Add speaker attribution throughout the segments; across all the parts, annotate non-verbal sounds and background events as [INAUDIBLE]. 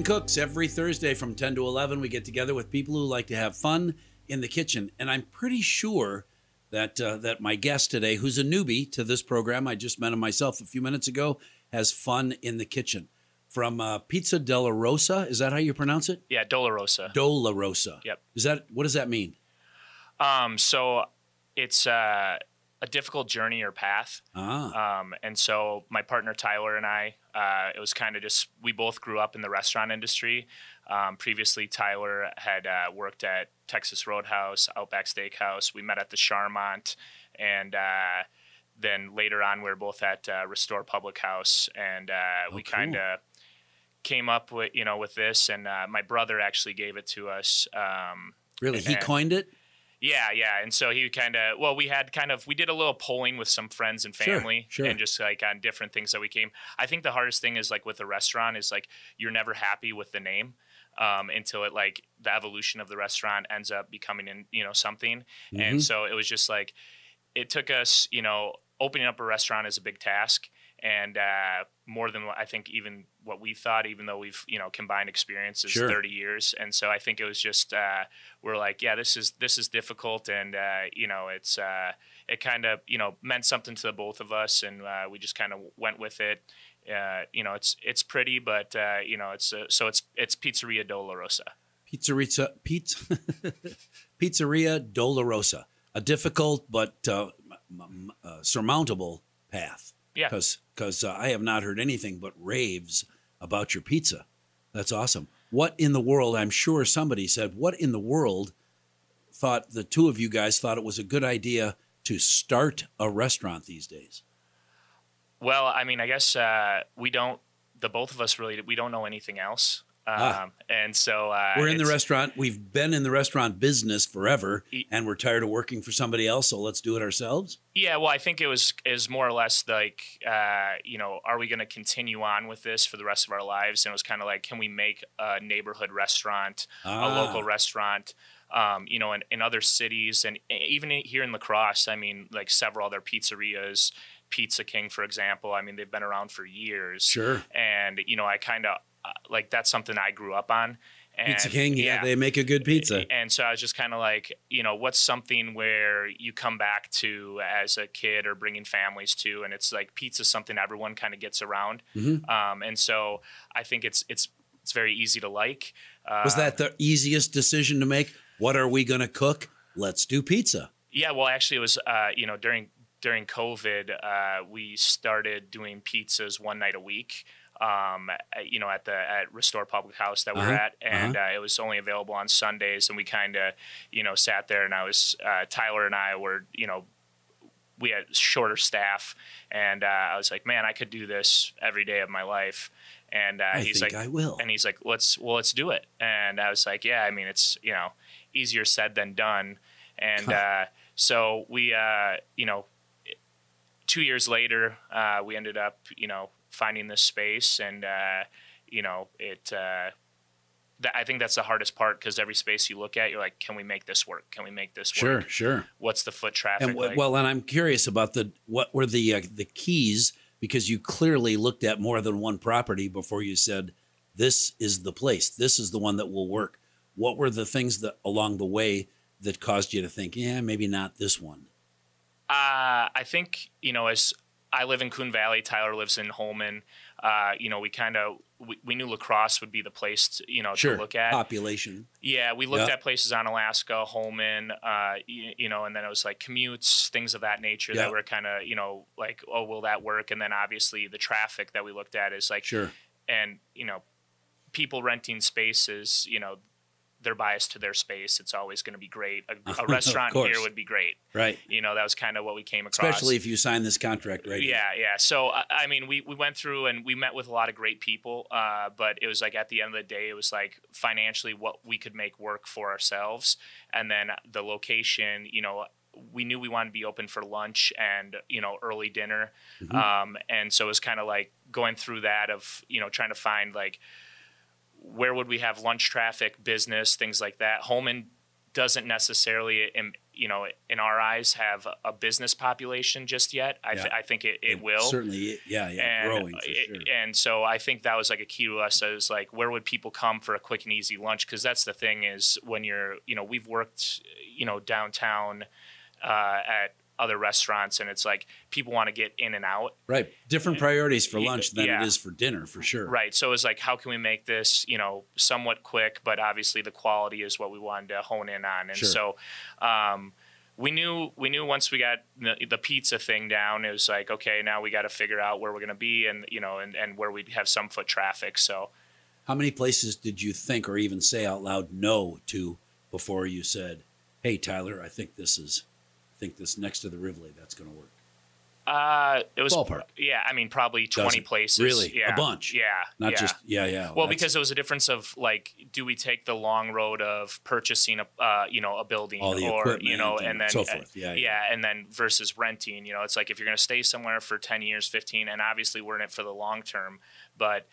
Speaker 1: Region Cooks every Thursday from 10 to 11. We get together with people who like to have fun in the kitchen. And I'm pretty sure that uh, that my guest today, who's a newbie to this program, I just met him myself a few minutes ago, has fun in the kitchen. From uh, Pizza Della Rosa, is that how you pronounce it?
Speaker 2: Yeah, Dolorosa.
Speaker 1: Dolorosa.
Speaker 2: Yep.
Speaker 1: Is that what does that mean?
Speaker 2: Um, so it's uh, a difficult journey or path.
Speaker 1: Ah,
Speaker 2: Um, and so my partner Tyler and I, uh, it was kind of just we both grew up in the restaurant industry. Um, previously, Tyler had uh, worked at Texas Roadhouse, Outback Steakhouse. We met at the Charmant, and uh, then later on, we were both at uh, Restore Public House, and uh, we
Speaker 1: Oh, cool.
Speaker 2: kind of came up with you know with this. And uh, my brother actually gave it to us. Um,
Speaker 1: really? He coined it?
Speaker 2: Yeah, yeah. And so he kind of, well, we had kind of, we did a little polling with some friends and
Speaker 1: Sure,
Speaker 2: family
Speaker 1: sure.
Speaker 2: and just like on different things that we came. I think the hardest thing is like with a restaurant is like you're never happy with the name um, until it like the evolution of the restaurant ends up becoming in, you know, something.
Speaker 1: Mm-hmm.
Speaker 2: And so it was just like, it took us, you know, opening up a restaurant is a big task. And uh, more than I think, even what we thought, even though we've you know combined experiences
Speaker 1: Sure.
Speaker 2: 30 years, and so I think it was just uh, we're like, yeah, this is this is difficult, and uh, you know, it's uh, it kind of you know meant something to the both of us, and uh, we just kind of went with it. Uh, you know, it's it's pretty, but uh, you know, it's uh, so it's it's Pizzeria Dolorosa.
Speaker 1: Pizzeria, pizza, [LAUGHS] Pizzeria Dolorosa, a difficult but uh, m- m- uh, surmountable path.
Speaker 2: Yeah.
Speaker 1: because uh, I have not heard anything but raves about your pizza. That's awesome. What in the world? I'm sure somebody said, "What in the world?" Thought the two of you guys thought it was a good idea to start a restaurant these days.
Speaker 2: Well, I mean, I guess uh, we don't. The both of us really we don't know anything else, um,
Speaker 1: Ah.
Speaker 2: and so uh,
Speaker 1: We're in the restaurant. We've been in the restaurant business forever,
Speaker 2: E-
Speaker 1: and we're tired of working for somebody else. So let's do it ourselves.
Speaker 2: Yeah, well, I think it was is more or less like, uh, you know, are we going to continue on with this for the rest of our lives? And it was kind of like, can we make a neighborhood restaurant,
Speaker 1: Ah.
Speaker 2: a local restaurant, um, you know, in, in other cities and even here in La Crosse? I mean, like several other pizzerias, Pizza King, for example. I mean, they've been around for years.
Speaker 1: Sure.
Speaker 2: And you know, I kind of uh, like that's something I grew up on. And,
Speaker 1: Pizza King, yeah, they make a good pizza.
Speaker 2: and so I was just kind of like, you know, what's something where you come back to as a kid or bringing families to, and it's like pizza's something everyone kind of gets around.
Speaker 1: Mm-hmm.
Speaker 2: Um, and so I think it's it's it's very easy to like. Uh,
Speaker 1: Was that the easiest decision to make? What are we going to cook? Let's do pizza.
Speaker 2: Yeah, well, actually, it was uh, you know during during COVID, uh, we started doing pizzas one night a week. Um, you know, at the at Restore Public House that we're
Speaker 1: Uh-huh,
Speaker 2: at, and uh, it was only available on Sundays. And we kind of, you know, sat there, and I was uh, Tyler and I were, you know, we had shorter staff, and uh, I was like, man, I could do this every day of my life. And uh,
Speaker 1: I
Speaker 2: he's
Speaker 1: think
Speaker 2: like,
Speaker 1: I will.
Speaker 2: and he's like, let's well, let's do it. And I was like, yeah, I mean, it's you know, easier said than done. And
Speaker 1: Huh.
Speaker 2: uh, so we, uh, you know, two years later, uh, we ended up, you know, finding this space, and uh, you know, it. Uh, that, I think that's the hardest part because every space you look at, you're like, can we make this work? Can we make this work?
Speaker 1: sure. Sure.
Speaker 2: What's the foot traffic
Speaker 1: And w-
Speaker 2: like?
Speaker 1: well, and I'm curious about the what were the uh, the keys because you clearly looked at more than one property before you said this is the place. This is the one that will work. What were the things that along the way that caused you to think, yeah, maybe not this one?
Speaker 2: Uh, I think you know, as I live in Coon Valley. Tyler lives in Holmen. Uh, you know, we kind of we, we knew La Crosse would be the place to, you know
Speaker 1: Sure.
Speaker 2: to look at.
Speaker 1: Population.
Speaker 2: Yeah, we looked
Speaker 1: Yeah.
Speaker 2: at places on Alaska, Holmen, uh, you, you know, and then it was like commutes, things of that nature
Speaker 1: Yeah.
Speaker 2: that were kind of, you know, like, oh, will that work? And then obviously the traffic that we looked at is like,
Speaker 1: Sure.
Speaker 2: and you know, people renting spaces, you know, they're biased to their space. It's always going to be great. A, [LAUGHS] a restaurant here would be great.
Speaker 1: Right.
Speaker 2: You know, that was kind of what we came across.
Speaker 1: Especially if you sign this contract right here.
Speaker 2: Yeah, yeah. So I, I mean, we we went through and we met with a lot of great people, uh, but it was like at the end of the day, it was like financially what we could make work for ourselves, and then the location. You know, we knew we wanted to be open for lunch and you know early dinner,
Speaker 1: Mm-hmm.
Speaker 2: um, and so it was kind of like going through that of you know trying to find like where would we have lunch traffic, business, things like that. Holmen doesn't necessarily, in, you know, in our eyes, have a- business population just yet. I, th- I think it, it will.
Speaker 1: Certainly, yeah, yeah,
Speaker 2: and,
Speaker 1: growing for
Speaker 2: it-
Speaker 1: sure.
Speaker 2: and so I think that was like a key to us is like where would people come for a quick and easy lunch because that's the thing is when you're you know we've worked you know downtown uh, at other restaurants and it's like people want to get in and out
Speaker 1: Right. Different priorities for lunch than
Speaker 2: yeah.
Speaker 1: it is for dinner, for sure.
Speaker 2: Right. So it's like, how can we make this, you know, somewhat quick, but obviously the quality is what we wanted to hone in on. And
Speaker 1: Sure.
Speaker 2: so, um, we knew we knew once we got the, the pizza thing down, it was like, okay, now we got to figure out where we're going to be, and you know, and, and where we'd have some foot traffic. So,
Speaker 1: How many places did you think or even say out loud no to before you said, "Hey, Tyler, I think this is, think this next to the Rivoli, that's going to work."
Speaker 2: uh, it was
Speaker 1: Ballpark.
Speaker 2: Yeah, I mean, probably twenty
Speaker 1: Dozen.
Speaker 2: places.
Speaker 1: Really? A bunch.
Speaker 2: Yeah,
Speaker 1: Not
Speaker 2: yeah.
Speaker 1: just yeah, yeah.
Speaker 2: Well,
Speaker 1: that's-
Speaker 2: because it was a difference of like, do we take the long road of purchasing a, uh, you know, a building, or you know, and
Speaker 1: and
Speaker 2: then
Speaker 1: so forth. Yeah,
Speaker 2: uh,
Speaker 1: yeah.
Speaker 2: and then versus renting. You know, it's like if you're going to stay somewhere for ten years, fifteen, and obviously we're in it for the long term, but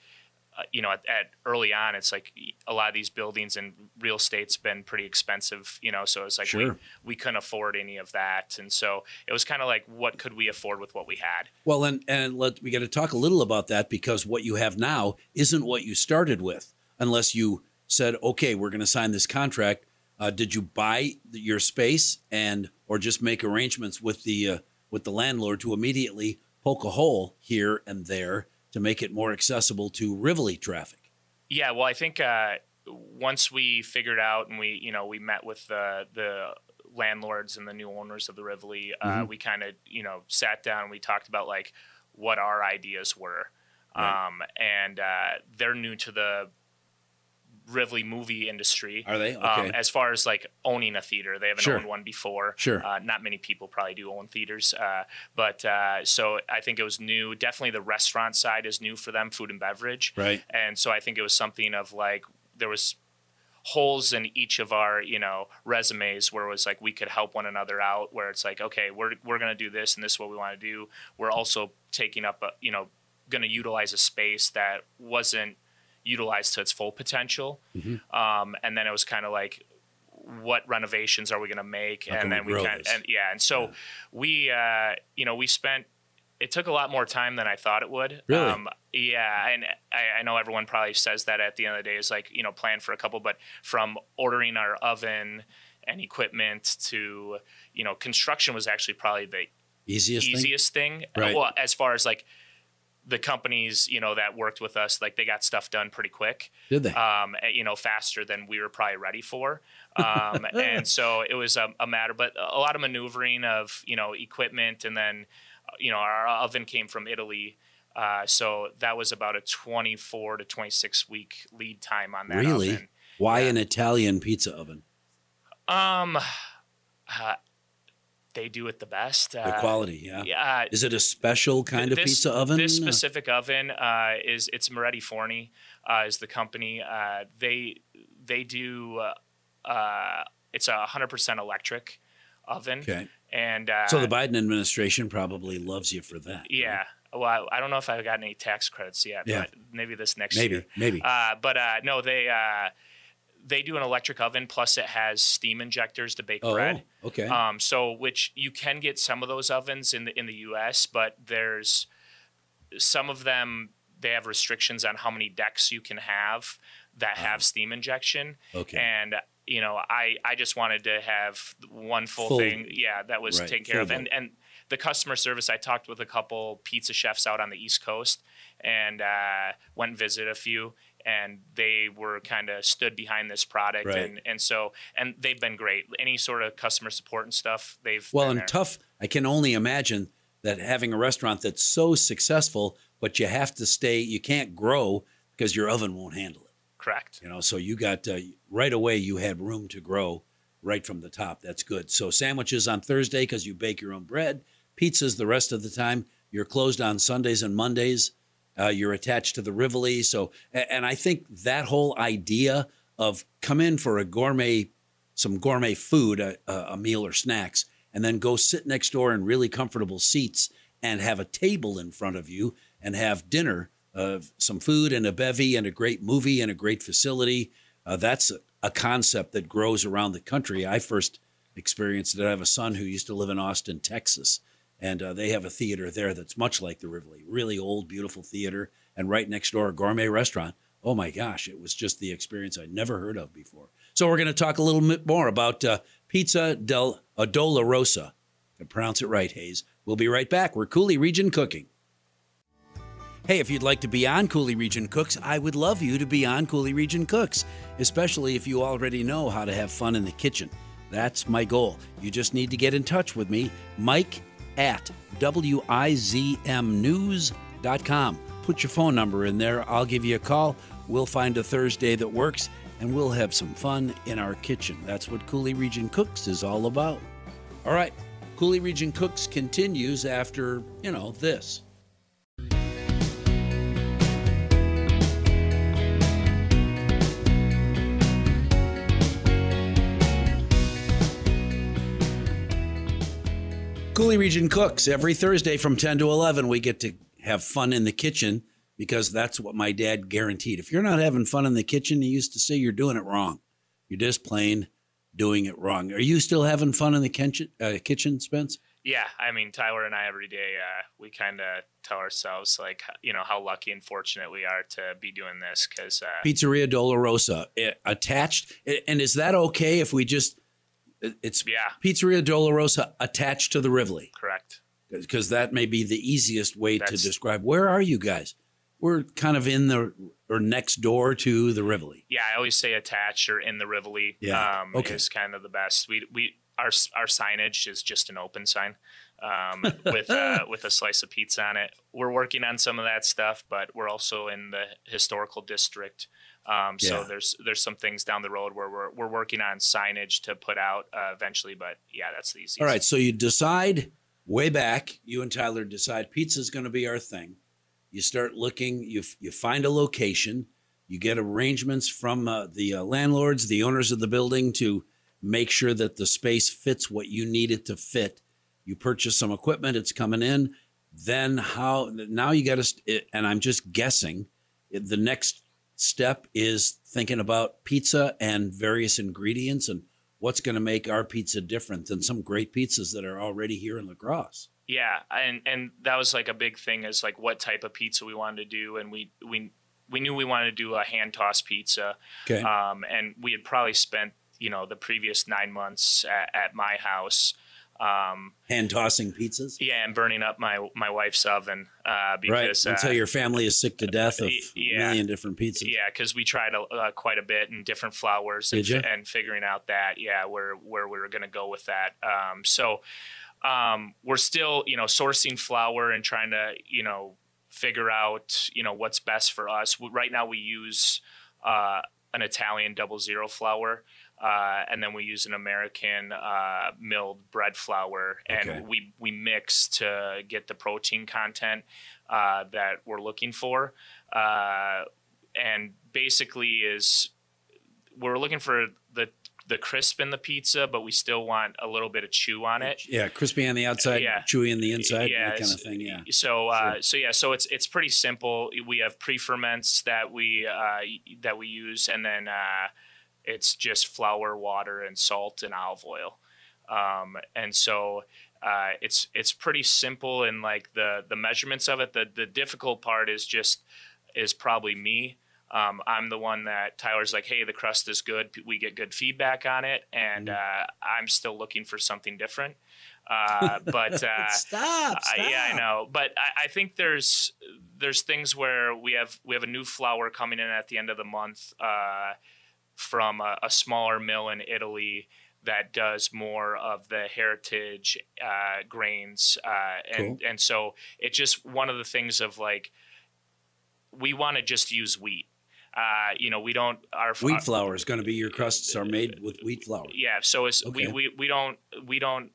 Speaker 2: uh, you know, at, at early on, it's like a lot of these buildings and real estate's been pretty expensive. You know, so it's like we
Speaker 1: Sure.
Speaker 2: we couldn't afford any of that, and so it was kind of like, what could we afford with what we had?
Speaker 1: Well, and and let we got to talk a little about that because what you have now isn't what you started with, unless you said, "Okay, we're going to sign this contract." Uh, did you buy your space and or just make arrangements with the uh, with the landlord to immediately poke a hole here and there to make it more accessible to Rivoli traffic?
Speaker 2: Yeah, well, I think uh, once we figured out and we, you know, we met with the the landlords and the new owners of the Rivoli, uh,
Speaker 1: Mm-hmm.
Speaker 2: we kind of, you know, sat down and we talked about like what our ideas were,
Speaker 1: Right.
Speaker 2: um, and uh, they're new to the Rivoli movie industry.
Speaker 1: Are they?
Speaker 2: Um,
Speaker 1: Okay.
Speaker 2: as far as like owning a theater, they haven't
Speaker 1: Sure.
Speaker 2: owned one before.
Speaker 1: Sure.
Speaker 2: Uh, not many people probably do own theaters, uh, but uh, so I think it was new. Definitely the restaurant side is new for them, food and beverage.
Speaker 1: Right.
Speaker 2: And so I think it was something of like there was holes in each of our you know resumes where it was like we could help one another out where it's like okay we're we're going to do this and this is what we want to do we're also taking up a you know going to utilize a space that wasn't utilized to its full potential um, and then it was kind of like what renovations are we going to make
Speaker 1: How
Speaker 2: and then we kind and yeah and so we uh, you know we spent it took a lot more time than I thought it would.
Speaker 1: Really?
Speaker 2: Um, yeah, and I, I know everyone probably says that at the end of the day is like you know plan for a couple, but from ordering our oven and equipment to you know construction was actually probably the
Speaker 1: Easiest, thing.
Speaker 2: easiest thing. Uh,
Speaker 1: Right.
Speaker 2: well, as far as like the companies you know that worked with us, like they got stuff done pretty quick
Speaker 1: Did they?
Speaker 2: um, eh, you know, faster than we were probably ready for. [LAUGHS] Um, and so it was a, a matter, but a lot of maneuvering of, you know, equipment. And then, uh, you know, our oven came from Italy. Uh, so that was about a 24 to 26 week lead time on that
Speaker 1: really?
Speaker 2: oven.
Speaker 1: Why
Speaker 2: yeah.
Speaker 1: an Italian pizza oven?
Speaker 2: Um, uh, they do it the best.
Speaker 1: The
Speaker 2: Uh,
Speaker 1: quality, yeah.
Speaker 2: Yeah.
Speaker 1: Is it a special kind of pizza oven?
Speaker 2: This specific oven uh, is it's Moretti Forni uh, is the company. Uh, they they do uh, uh, it's a hundred percent electric oven.
Speaker 1: Okay.
Speaker 2: And uh,
Speaker 1: So the Biden administration probably loves you for that. right?
Speaker 2: yeah. Well, I, don't know if I've gotten any tax credits yet.
Speaker 1: Yeah.
Speaker 2: Maybe this next
Speaker 1: Maybe,
Speaker 2: year.
Speaker 1: maybe.
Speaker 2: Uh, but uh, no, they uh, they do an electric oven. Plus, it has steam injectors to bake
Speaker 1: oh,
Speaker 2: bread.
Speaker 1: okay.
Speaker 2: Um, so which you can get some of those ovens in the in the U.S., but there's some of them they have restrictions on how many decks you can have that have steam injection.
Speaker 1: Okay.
Speaker 2: And you know, I I just wanted to have one full,
Speaker 1: Full-
Speaker 2: thing, yeah, that was
Speaker 1: right,
Speaker 2: taken care of, and and the customer service. I talked with a couple pizza chefs out on the East Coast, and uh, went and visited a few, and they were kind of stood behind this product,
Speaker 1: Right.
Speaker 2: and and so and they've been great. Any sort of customer support and stuff, they've
Speaker 1: Well, and
Speaker 2: there.
Speaker 1: tough. I can only imagine that having a restaurant that's so successful, but you have to stay. You can't grow because your oven won't handle it.
Speaker 2: Correct.
Speaker 1: You know, so you got uh, right away. You had room to grow right from the top. That's good. So sandwiches on Thursday because you bake your own bread. Pizzas the rest of the time. You're closed on Sundays and Mondays. Uh, you're attached to the Rivoli. So, and I think that whole idea of come in for a gourmet, some gourmet food, a, a meal or snacks, and then go sit next door in really comfortable seats and have a table in front of you and have dinner, uh, some food and a bevy and a great movie and a great facility. Uh, that's a, a concept that grows around the country. I first experienced it. I have a son who used to live in Austin, Texas, and uh, they have a theater there that's much like the Rivoli, really old, beautiful theater, and right next door a gourmet restaurant. Oh my gosh, it was just the experience I'd never heard of before. So we're going to talk a little bit more about uh, Pizza del Dolorosa. I pronounce it right, Hayes. We'll be right back. We're Coulee Region Cooking. Hey, if you'd like to be on Coulee Region Cooks, I would love you to be on Coulee Region Cooks, especially if you already know how to have fun in the kitchen. That's my goal. You just need to get in touch with me, Mike at WIZMnews.com. Put your phone number in there. I'll give you a call. We'll find a Thursday that works, and we'll have some fun in our kitchen. That's what Coulee Region Cooks is all about. All right, Coulee Region Cooks continues after, you know, this. Coulee Region Cooks. Every Thursday from 10 to 11, we get to have fun in the kitchen because that's what my dad guaranteed. If you're not having fun in the kitchen, he used to say you're doing it wrong. You're just plain doing it wrong. Are you still having fun in the kitchen, uh, kitchen Spence?
Speaker 2: Yeah, I mean Tyler and I every day uh, we kind of tell ourselves like you know how lucky and fortunate we are to be doing this because uh,
Speaker 1: Pizzeria Dolorosa eh, attached. And is that okay if we just, it's
Speaker 2: yeah
Speaker 1: Pizzeria Dolorosa attached to the Rivoli?
Speaker 2: correct
Speaker 1: because that may be the easiest way to describe. Where are you guys? We're kind of in the or next door to the Rivoli.
Speaker 2: yeah I always say attached or in the Rivoli
Speaker 1: Yeah,
Speaker 2: um,
Speaker 1: okay.
Speaker 2: is kind of the best we we our our signage is just an open sign um, [LAUGHS] with uh, with a slice of pizza on it we're working on some of that stuff but we're also in the historical district um, so
Speaker 1: Yeah.
Speaker 2: there's there's some things down the road where we're we're working on signage to put out uh, eventually but yeah that's the easiest
Speaker 1: All right, so you decide way back. You and Tyler decide pizza's going to be our thing. You start looking. You f- you find a location. You get arrangements from uh, the uh, landlords, the owners of the building, to make sure that the space fits what you need it to fit. You purchase some equipment. It's coming in. Then how? Now you got to. And I'm just guessing. The next step is thinking about pizza and various ingredients and what's going to make our pizza different than some great pizzas that are already here in La Crosse.
Speaker 2: Yeah, and and that was like a big thing is like what type of pizza we wanted to do, and we we we knew we wanted to do a hand tossed pizza,
Speaker 1: Okay.
Speaker 2: um, and we had probably spent you know the previous nine months at, at my house, um,
Speaker 1: Hand tossing pizzas.
Speaker 2: yeah, and burning up my my wife's oven uh,
Speaker 1: Right.
Speaker 2: because
Speaker 1: Until
Speaker 2: uh,
Speaker 1: your family is sick to death of
Speaker 2: y-
Speaker 1: a
Speaker 2: yeah.
Speaker 1: million different pizzas.
Speaker 2: Yeah, because we tried a, uh, quite a bit and different flours and,
Speaker 1: Did ya?
Speaker 2: fi- and figuring out that yeah where where we were going to go with that. Um, so um, we're still you know sourcing flour and trying to you know figure out you know what's best for us. Right now we use uh, an Italian double zero flour. Uh, and then we use an American uh, milled bread flour, and
Speaker 1: Okay.
Speaker 2: we we mix to get the protein content uh, that we're looking for. Uh, and basically is we're looking for the the crisp in the pizza, but we still want a little bit of chew on it.
Speaker 1: Yeah, crispy on the outside,
Speaker 2: Yeah.
Speaker 1: chewy on the inside,
Speaker 2: Yeah,
Speaker 1: that kind of thing. Yeah.
Speaker 2: So uh, so yeah, so it's it's pretty simple. We have pre ferments that we uh, that we use, and then uh, it's just flour, water, and salt and olive oil. Um, and so uh, it's it's pretty simple in like the the measurements of it. The the difficult part is just is probably me. Um, I'm the one that Tyler's like, hey, the crust is good. We get good feedback on it, and uh, I'm still looking for something different. Uh, [LAUGHS] but uh,
Speaker 1: Stop,
Speaker 2: uh, yeah, I know. But I, I think there's there's things where we have we have a new flour coming in at the end of the month uh, from a, a smaller mill in Italy that does more of the heritage uh, grains, uh, and and so it's just one of the things of like we want to just use wheat. Uh, you know, we don't our
Speaker 1: Wheat flour is going to be your crusts are made with wheat flour.
Speaker 2: yeah so it's
Speaker 1: Okay.
Speaker 2: we, we we don't we don't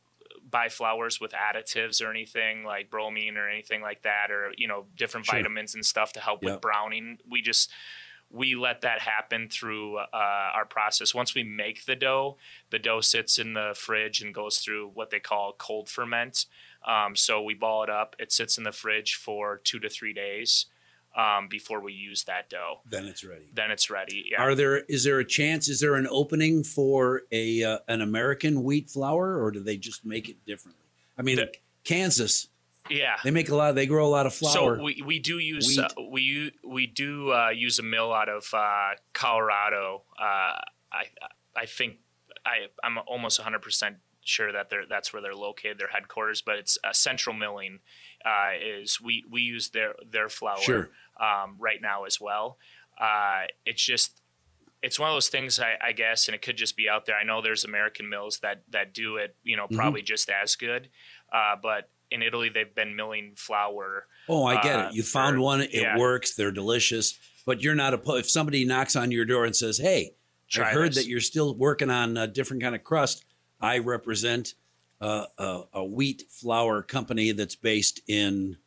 Speaker 2: buy flours with additives or anything like bromine or anything like that or you know different
Speaker 1: Sure.
Speaker 2: vitamins and stuff to help
Speaker 1: Yep.
Speaker 2: with browning we just we let that happen through uh, our process once we make the dough the dough sits in the fridge and goes through what they call cold ferment um, so we ball it up it sits in the fridge for two to three days um, before we use that dough
Speaker 1: Then it's ready.
Speaker 2: then it's ready yeah
Speaker 1: Are there is there a chance? Is there an opening for a uh, an American wheat flour, or do they just make it differently? I mean,
Speaker 2: The-
Speaker 1: Kansas
Speaker 2: yeah
Speaker 1: they make a lot. Of, They grow a lot of flour.
Speaker 2: So we, we do use uh, we we do uh, use a mill out of uh, Colorado. Uh, I I think I I'm almost 100 percent sure that they're that's where they're located, their headquarters. But it's uh, Central Milling uh, is we we use their their flour
Speaker 1: Sure.
Speaker 2: um, right now as well. Uh, it's just it's one of those things I, I guess, and it could just be out there. I know there's American mills that that do it, you know,
Speaker 1: Mm-hmm.
Speaker 2: probably just as good. Uh, but in Italy, they've been milling flour
Speaker 1: oh, I get
Speaker 2: uh,
Speaker 1: it. You found
Speaker 2: for-
Speaker 1: one. It
Speaker 2: yeah.
Speaker 1: works. They're delicious. But you're not a. If somebody knocks on your door and says, "Hey,
Speaker 2: Try
Speaker 1: I heard
Speaker 2: this.
Speaker 1: that you're still working on a different kind of crust," I represent uh, a, a wheat flour company that's based in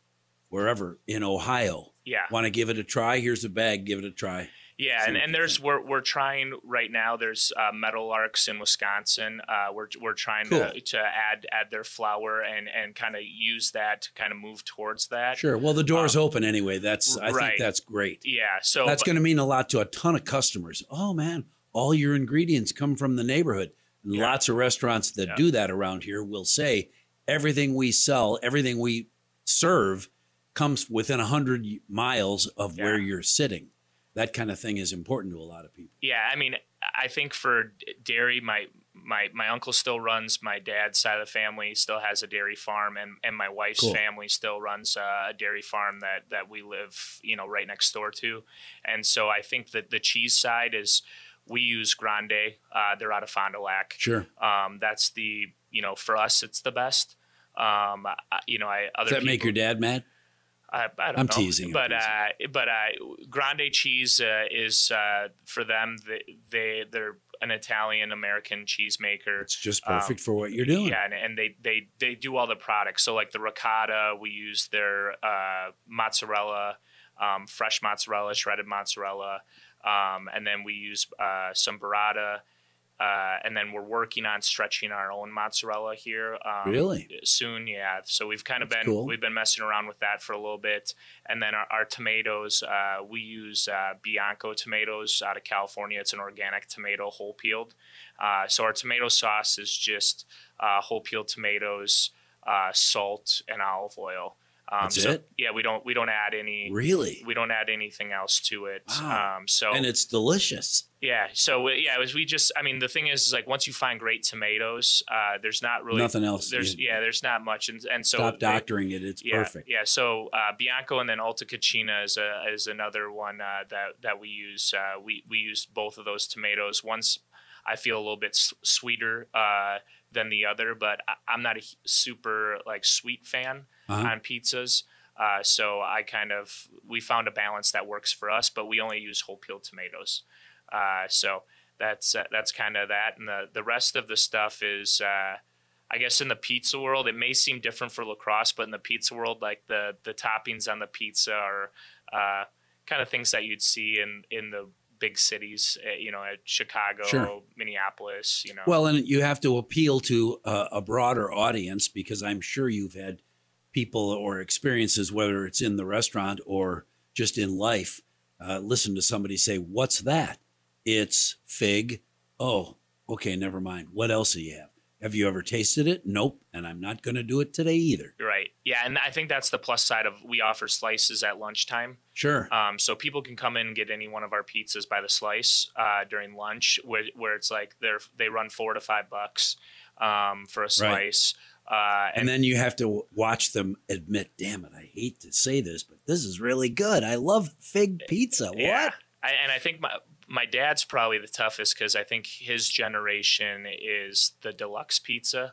Speaker 1: wherever in Ohio.
Speaker 2: Yeah.
Speaker 1: Want to give it a try? Here's a bag. Give it a try.
Speaker 2: Yeah, and, and there's we're we're trying right now. There's uh, Meadowlark in Wisconsin. Uh, we're we're trying
Speaker 1: Cool.
Speaker 2: to, to add add their flour and and kind of use that to kind of move towards that.
Speaker 1: Sure. Well, the door's open anyway. That's I
Speaker 2: Um, right.
Speaker 1: think that's great.
Speaker 2: Yeah. So
Speaker 1: That's going to mean a lot to a ton of customers. Oh man, all your ingredients come from the neighborhood. And
Speaker 2: Yeah.
Speaker 1: Lots of restaurants that
Speaker 2: Yeah.
Speaker 1: do that around here will say everything we sell, everything we serve comes within 100 miles of where you're sitting. That kind of thing is important to a lot of people.
Speaker 2: Yeah, I mean, I think for dairy, my my my uncle still runs my dad's side of the family still has a dairy farm, and and my wife's
Speaker 1: Cool.
Speaker 2: family still runs uh, a dairy farm that that we live, you know, right next door to, and so I think that the cheese side is. We use Grande. Uh, they're out of Fond du Lac.
Speaker 1: Sure.
Speaker 2: Um, that's the you know for us it's the best. Um, I, you know, I other
Speaker 1: Does that make your dad mad?
Speaker 2: I, I don't
Speaker 1: I'm
Speaker 2: know.
Speaker 1: teasing, I'm
Speaker 2: but
Speaker 1: teasing.
Speaker 2: uh, but uh, Grande cheese uh, is uh, for them. They, they they're an Italian American cheese maker.
Speaker 1: It's just
Speaker 2: Um,
Speaker 1: perfect for what you're doing.
Speaker 2: Yeah, and, and they they they do all the products. So like the ricotta, we use their uh, mozzarella, um, fresh mozzarella, shredded mozzarella, um, and then we use uh, some burrata. Uh, and then we're working on stretching our own mozzarella here. Um,
Speaker 1: Really?
Speaker 2: Soon, yeah. So we've kind of
Speaker 1: That's
Speaker 2: been
Speaker 1: cool.
Speaker 2: we've been messing around with that for a little bit. And then our, our tomatoes, uh, we use uh, Bianco tomatoes out of California. It's an organic tomato, whole peeled. Uh, so our tomato sauce is just uh, whole peeled tomatoes, uh, salt, and olive oil. Um,
Speaker 1: That's
Speaker 2: so,
Speaker 1: it?
Speaker 2: Yeah, we don't we don't add any.
Speaker 1: Really?
Speaker 2: We don't add anything else to it.
Speaker 1: Wow.
Speaker 2: Um, so
Speaker 1: And it's delicious.
Speaker 2: yeah, so uh, yeah, was we just. I mean, the thing is, is like once you find great tomatoes, uh, there's not really
Speaker 1: Nothing else.
Speaker 2: There's
Speaker 1: You-
Speaker 2: yeah, there's not much, and and so
Speaker 1: Stop doctoring it. It's
Speaker 2: yeah,
Speaker 1: perfect.
Speaker 2: Yeah, so uh, Bianco and then Alta Cucina is a, is another one uh, that that we use. Uh, we we use both of those tomatoes. One's I feel a little bit s- sweeter uh, than the other, but I, I'm not a super like sweet fan
Speaker 1: Uh-huh.
Speaker 2: on pizzas. Uh, so I kind of we found a balance that works for us, but we only use whole peeled tomatoes. Uh, so that's uh, that's kind of that, and the the rest of the stuff is. Uh, I guess in the pizza world, it may seem different for La Crosse, but in the pizza world, like the the toppings on the pizza are uh, kind of things that you'd see in in the big cities, uh, you know, at Chicago,
Speaker 1: Sure.
Speaker 2: Minneapolis, you know.
Speaker 1: Well, and you have to appeal to a, a broader audience because I'm sure you've had people or experiences, whether it's in the restaurant or just in life, uh, listen to somebody say, What's that? It's fig. Oh, okay, never mind. What else do you have? Have you ever tasted it? Nope. And I'm not going to do it today either.
Speaker 2: right, yeah, and I think that's the plus side of we offer slices at lunchtime.
Speaker 1: Sure.
Speaker 2: Um, so people can come in and get any one of our pizzas by the slice uh, during lunch, where, where it's like they're they run four to five bucks um, for a slice. Uh,
Speaker 1: And then you have to watch them admit, damn it, I hate to say this, but this is really good. I love fig pizza. What?
Speaker 2: Yeah, I, and I think my my dad's probably the toughest because I think his generation is the deluxe pizza.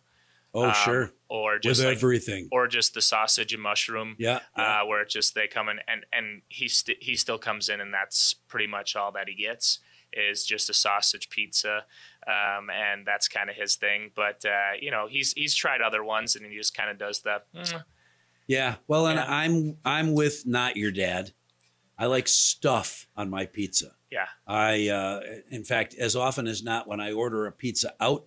Speaker 1: Oh,
Speaker 2: um,
Speaker 1: sure.
Speaker 2: Or just like,
Speaker 1: everything.
Speaker 2: or just the sausage and mushroom.
Speaker 1: yeah. yeah.
Speaker 2: Uh, where it's just they come in and and he st- he still comes in and that's pretty much all that he gets is just a sausage pizza, um, and that's kind of his thing. But uh, you know he's he's tried other ones and he just kind of does the "Mm,
Speaker 1: Yeah. Well, and
Speaker 2: Yeah.
Speaker 1: I'm I'm with not your dad. I like stuff on my pizza.
Speaker 2: yeah
Speaker 1: I, uh, in fact, as often as not, when I order a pizza out,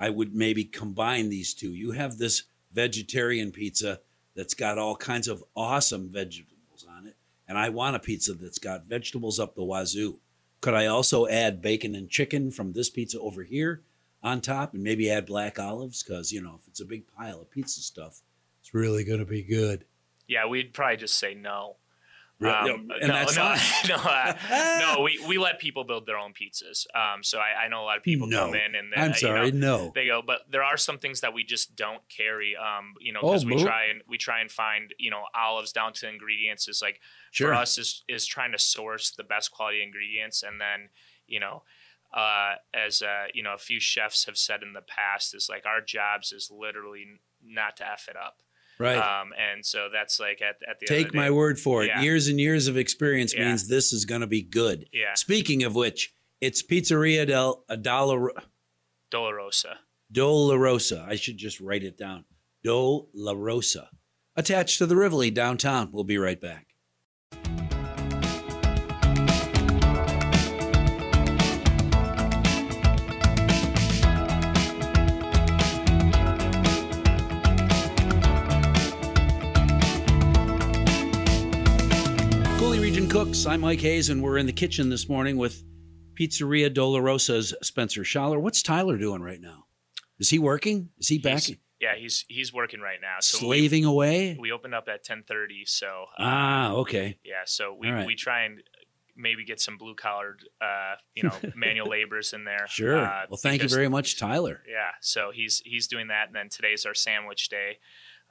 Speaker 1: I would maybe combine these two. You have this vegetarian pizza that's got all kinds of awesome vegetables on it, and I want a pizza that's got vegetables up the wazoo. Could I also add bacon and chicken from this pizza over here on top, and maybe add black olives? Because you know, if it's a big pile of pizza stuff, it's really going to be good.
Speaker 2: yeah we'd probably just say no. Um,
Speaker 1: and
Speaker 2: no,
Speaker 1: that's
Speaker 2: no,
Speaker 1: fine. [LAUGHS]
Speaker 2: no, uh, no. [LAUGHS] We, we let people build their own pizzas. Um, so I, I know a lot of people
Speaker 1: No.
Speaker 2: come in and they,
Speaker 1: I'm
Speaker 2: you
Speaker 1: sorry,
Speaker 2: know,
Speaker 1: no.
Speaker 2: they go, but there are some things that we just don't carry. Um, you know,
Speaker 1: Oh,
Speaker 2: because we
Speaker 1: boo.
Speaker 2: try and we try and find you know olives down to ingredients. Is like
Speaker 1: Sure.
Speaker 2: for us is is trying to source the best quality ingredients and then you know. Uh, as uh, you know, a few chefs have said in the past, is like our jobs is literally not to f it up.
Speaker 1: Right.
Speaker 2: Um, and so that's like at, at the end of
Speaker 1: Take my word for it.
Speaker 2: Yeah.
Speaker 1: Years and years of experience
Speaker 2: Yeah.
Speaker 1: means this is going to be good.
Speaker 2: Yeah.
Speaker 1: Speaking of which, it's Pizzeria del Dolor,
Speaker 2: Dolorosa.
Speaker 1: Dolorosa. I should just write it down. Dolorosa. Attached to the Rivoli downtown. We'll be right back. Cooks. I'm Mike Hayes, and we're in the kitchen this morning with Pizzeria Dolorosa's Spencer Schaller. What's Tyler doing right now? Is he working? Is he back
Speaker 2: He's- yeah, he's he's working right now. So
Speaker 1: slaving away?
Speaker 2: we, we opened up at ten thirty. So uh,
Speaker 1: ah, okay.
Speaker 2: yeah, so we,
Speaker 1: right.
Speaker 2: we try and maybe get some blue collared, uh, you know, [LAUGHS] manual laborers in there.
Speaker 1: Sure.
Speaker 2: uh,
Speaker 1: well, thank you very much, Tyler.
Speaker 2: Yeah, so he's he's doing that, and then today's our sandwich day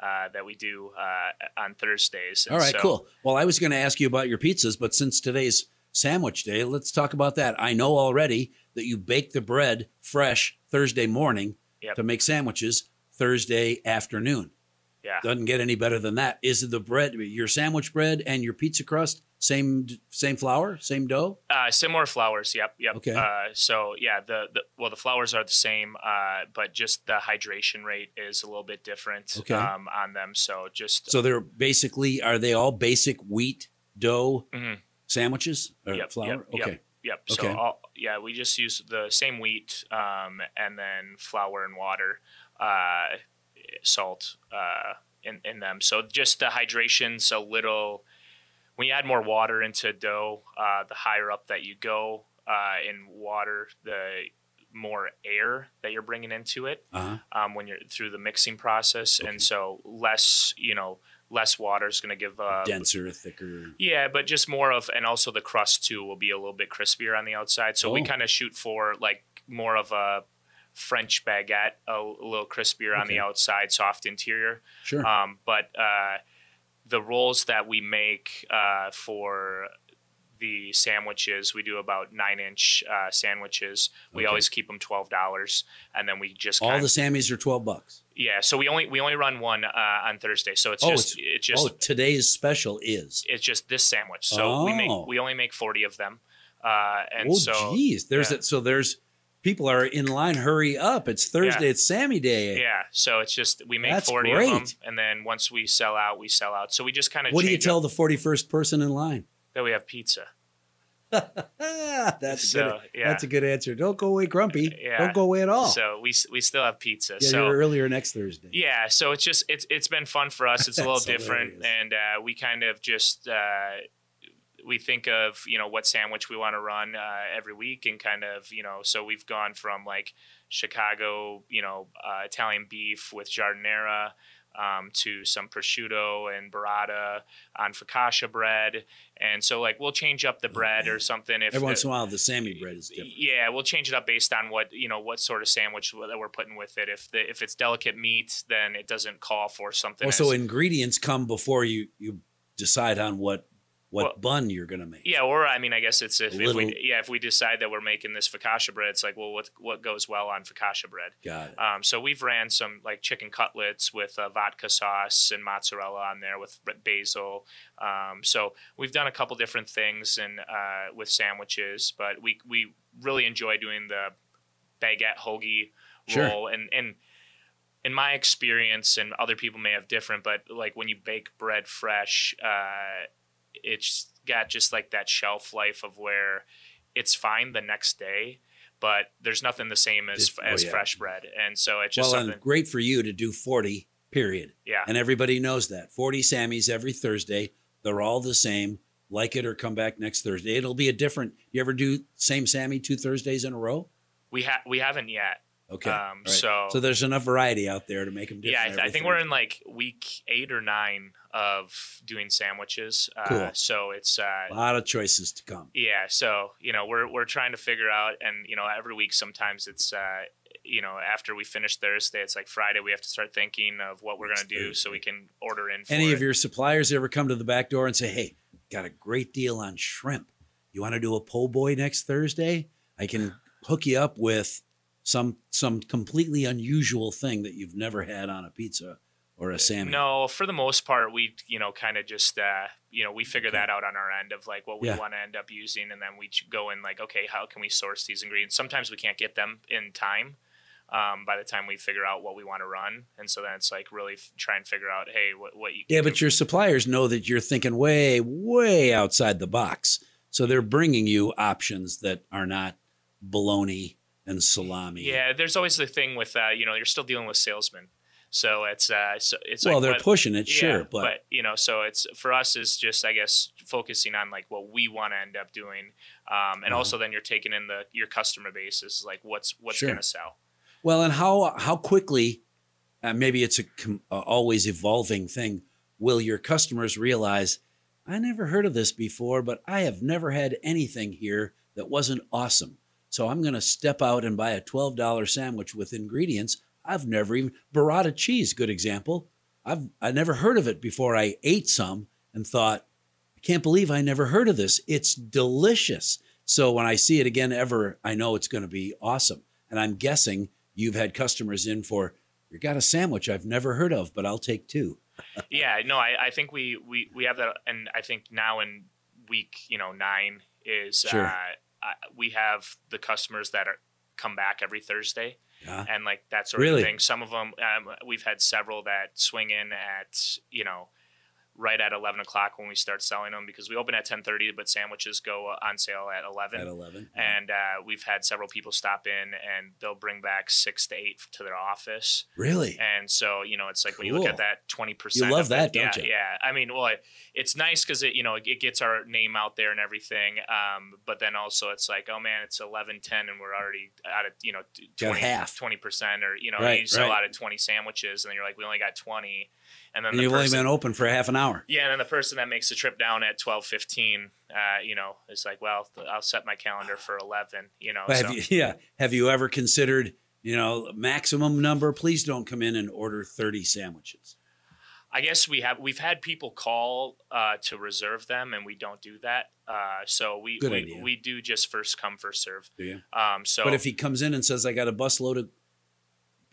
Speaker 2: uh, that we do uh, on Thursdays. And
Speaker 1: All right,
Speaker 2: so-
Speaker 1: cool. Well, I was going to ask you about your pizzas, but since today's sandwich day, let's talk about that. I know already that you bake the bread fresh Thursday morning
Speaker 2: Yep.
Speaker 1: to make sandwiches Thursday afternoon.
Speaker 2: Yeah,
Speaker 1: Doesn't get any better than that. Is the bread your sandwich bread and your pizza crust same same flour, same dough?
Speaker 2: Uh, similar flowers. Yep. Yep.
Speaker 1: Okay.
Speaker 2: Uh, so yeah, the, the well, the flowers are the same, uh, but just the hydration rate is a little bit different
Speaker 1: Okay.
Speaker 2: um, on them. So just
Speaker 1: So they're basically are they all basic wheat dough
Speaker 2: Mhm.
Speaker 1: sandwiches or
Speaker 2: Yep,
Speaker 1: flour?
Speaker 2: yep, yep.
Speaker 1: okay.
Speaker 2: Yep.
Speaker 1: Okay.
Speaker 2: So all, yeah, we just use the same wheat um, and then flour and water, uh, salt uh, in in them. So just the hydration's a little. When you add more water into dough, uh, the higher up that you go uh, in water, the more air that you're bringing into it
Speaker 1: Uh-huh.
Speaker 2: um, when you're through the mixing process,
Speaker 1: Okay.
Speaker 2: and so less, you know, less water is going to give uh,
Speaker 1: Denser, thicker.
Speaker 2: yeah, but just more of, and also the crust too will be a little bit crispier on the outside. So we
Speaker 1: Oh.
Speaker 2: kind of shoot for like more of a French baguette, a, a little crispier on the outside, soft interior.
Speaker 1: Sure.
Speaker 2: Um, but uh, the rolls that we make uh, for the sandwiches, we do about nine inch uh, sandwiches. We
Speaker 1: Okay.
Speaker 2: always keep them twelve dollars, and then we just
Speaker 1: all the Sammys are 12 bucks.
Speaker 2: yeah. So we only we only run one uh, on Thursday. So it's
Speaker 1: Oh,
Speaker 2: just it's just
Speaker 1: oh, today's special is.
Speaker 2: it's just this sandwich. So we make
Speaker 1: Oh.
Speaker 2: we only make forty of them, uh, and
Speaker 1: oh,
Speaker 2: so
Speaker 1: geez. There's
Speaker 2: yeah.
Speaker 1: that. So there's people are in line. Hurry up! It's Thursday.
Speaker 2: Yeah.
Speaker 1: It's Sammy Day.
Speaker 2: yeah. So it's just we make
Speaker 1: That's
Speaker 2: forty of them, and then once we sell out, we sell out. So we just kind of
Speaker 1: What do you tell the 41st person in line?
Speaker 2: that we have pizza? [LAUGHS]
Speaker 1: That's
Speaker 2: So,
Speaker 1: good.
Speaker 2: yeah.
Speaker 1: That's a good answer. Don't go away grumpy.
Speaker 2: Yeah.
Speaker 1: Don't go away at all.
Speaker 2: So we we still have pizza.
Speaker 1: Yeah,
Speaker 2: so
Speaker 1: earlier next Thursday.
Speaker 2: Yeah, so it's just it's it's been fun for us. It's a [LAUGHS] little
Speaker 1: That's
Speaker 2: different,
Speaker 1: hilarious.
Speaker 2: and uh, we kind of just uh, we think of you know what sandwich we want to run uh, every week, and kind of you know so we've gone from like Chicago, you know, uh, Italian beef with giardiniera um, to some prosciutto and burrata on focaccia bread, and so like we'll change up the bread or something if
Speaker 1: Every once in a while, the Sammy bread is different.
Speaker 2: yeah, we'll change it up based on what you know what sort of sandwich that we're putting with it. If the if it's delicate meat, then it doesn't call for something.
Speaker 1: Also,
Speaker 2: as-
Speaker 1: ingredients come before you you decide on what what
Speaker 2: Well-
Speaker 1: bun you're going to make.
Speaker 2: yeah, or I mean, I guess it's if, if
Speaker 1: Little-
Speaker 2: we yeah if we decide that we're making this focaccia bread, it's like well, what what goes well on focaccia bread?
Speaker 1: Got it.
Speaker 2: Um, so we've ran some like chicken cutlets with uh, vodka sauce and mozzarella on there with basil. Um, so we've done a couple different things and uh, with sandwiches, but we we really enjoy doing the baguette hoagie
Speaker 1: Sure.
Speaker 2: roll and and in my experience and other people may have different but like when you bake bread fresh uh, it's got just like that shelf life of where it's fine the next day but there's nothing the same as
Speaker 1: oh,
Speaker 2: as
Speaker 1: yeah.
Speaker 2: fresh bread and so it's just
Speaker 1: Well, great for you to do 40, period.
Speaker 2: yeah
Speaker 1: And everybody knows that. 40 Sammys every Thursday. They're all the same. Like it or come back next Thursday. It'll be a different. You ever do same Sammy two Thursdays in a row?
Speaker 2: we have we haven't yet
Speaker 1: Okay.
Speaker 2: Um,
Speaker 1: right.
Speaker 2: so-
Speaker 1: so there's enough variety out there to make them different.
Speaker 2: yeah I, th- I think we're in like week eight or nine of doing sandwiches uh, so it's uh,
Speaker 1: a lot of choices to come.
Speaker 2: Yeah, so you know we're we're trying to figure out, and you know every week sometimes it's uh, you know after we finish Thursday, it's like Friday we have to start thinking of what we're gonna
Speaker 1: It's
Speaker 2: do so we can order in. For
Speaker 1: Any
Speaker 2: it.
Speaker 1: of your suppliers ever come to the back door and say, "Hey, got a great deal on shrimp. You want to do a po' boy next Thursday? I can hook you up with some some completely unusual thing that you've never had on a pizza or a Sammy."
Speaker 2: No, for the most part, we you know kind of just uh, you know we figure
Speaker 1: Okay.
Speaker 2: that out on our end of like what we
Speaker 1: Yeah.
Speaker 2: want to end up using, and then we go in like okay, how can we source these ingredients? Sometimes we can't get them in time. Um, by the time we figure out what we want to run, and so then it's like really f- try and figure out, hey, what, what you
Speaker 1: Yeah, but your suppliers know that you're thinking way, way outside the box. So they're bringing you options that are not bologna and salami.
Speaker 2: Yeah, there's always the thing with uh, you know you're still dealing with salesmen, so it's uh, so it's
Speaker 1: well,
Speaker 2: like
Speaker 1: they're
Speaker 2: what-
Speaker 1: pushing it, sure,
Speaker 2: yeah,
Speaker 1: but,
Speaker 2: you know, so it's for us is just I guess focusing on like what we want to end up doing, um, and
Speaker 1: Uh-huh.
Speaker 2: also then you're taking in the your customer base is like what's what's
Speaker 1: Sure.
Speaker 2: gonna sell.
Speaker 1: well, and how how quickly? Uh, maybe it's a com- uh, always evolving thing. Will your customers realize? I never heard of this before, but I have never had anything here that wasn't awesome. So I'm going to step out and buy a twelve dollar sandwich with ingredients I've never even burrata cheese. Good example. I've I never heard of it before. I ate some and thought, I can't believe I never heard of this. It's delicious. So when I see it again ever, I know it's going to be awesome. And I'm guessing you've had customers in for you got a sandwich I've never heard of, but I'll take two. [LAUGHS]
Speaker 2: yeah, no, I, I think we, we we have that, and I think now in week you know nine is
Speaker 1: Sure.
Speaker 2: uh, I, we have the customers that are come back every Thursday.
Speaker 1: Yeah.
Speaker 2: and like that sort
Speaker 1: Really?
Speaker 2: of thing. Some of them, um, we've had several that swing in at you know right at eleven o'clock when we start selling them because we open at ten thirty, but sandwiches go on sale at eleven.
Speaker 1: At eleven.
Speaker 2: and uh, we've had several people stop in, and they'll bring back six to eight to their office.
Speaker 1: really?
Speaker 2: And so, you know, it's like when you look at that twenty percent.
Speaker 1: You love that,
Speaker 2: yeah,
Speaker 1: don't you?
Speaker 2: Yeah, I mean, well, it, it's nice because it, you know, it, it gets our name out there and everything. Um, but then also, it's like, oh man, it's eleven ten, and we're already out of you know
Speaker 1: Got half.
Speaker 2: twenty percent, or you know,
Speaker 1: Right,
Speaker 2: you sell
Speaker 1: right.
Speaker 2: out of twenty sandwiches, and then you're like, we only got twenty, and then
Speaker 1: And
Speaker 2: the
Speaker 1: you've only been open for half an hour.
Speaker 2: yeah, and then the person that makes the trip down at twelve fifteen, uh, you know, is like, well, I'll set my calendar for eleven, you know. So.
Speaker 1: have you, yeah. Have you ever considered, you know, maximum number? Please don't come in and order 30 sandwiches.
Speaker 2: I guess we have we've had people call uh, to reserve them, and we don't do that. Uh, so we we, we do just first come first serve.
Speaker 1: Do you?
Speaker 2: Um, so
Speaker 1: But if he comes in and says, I got a busload of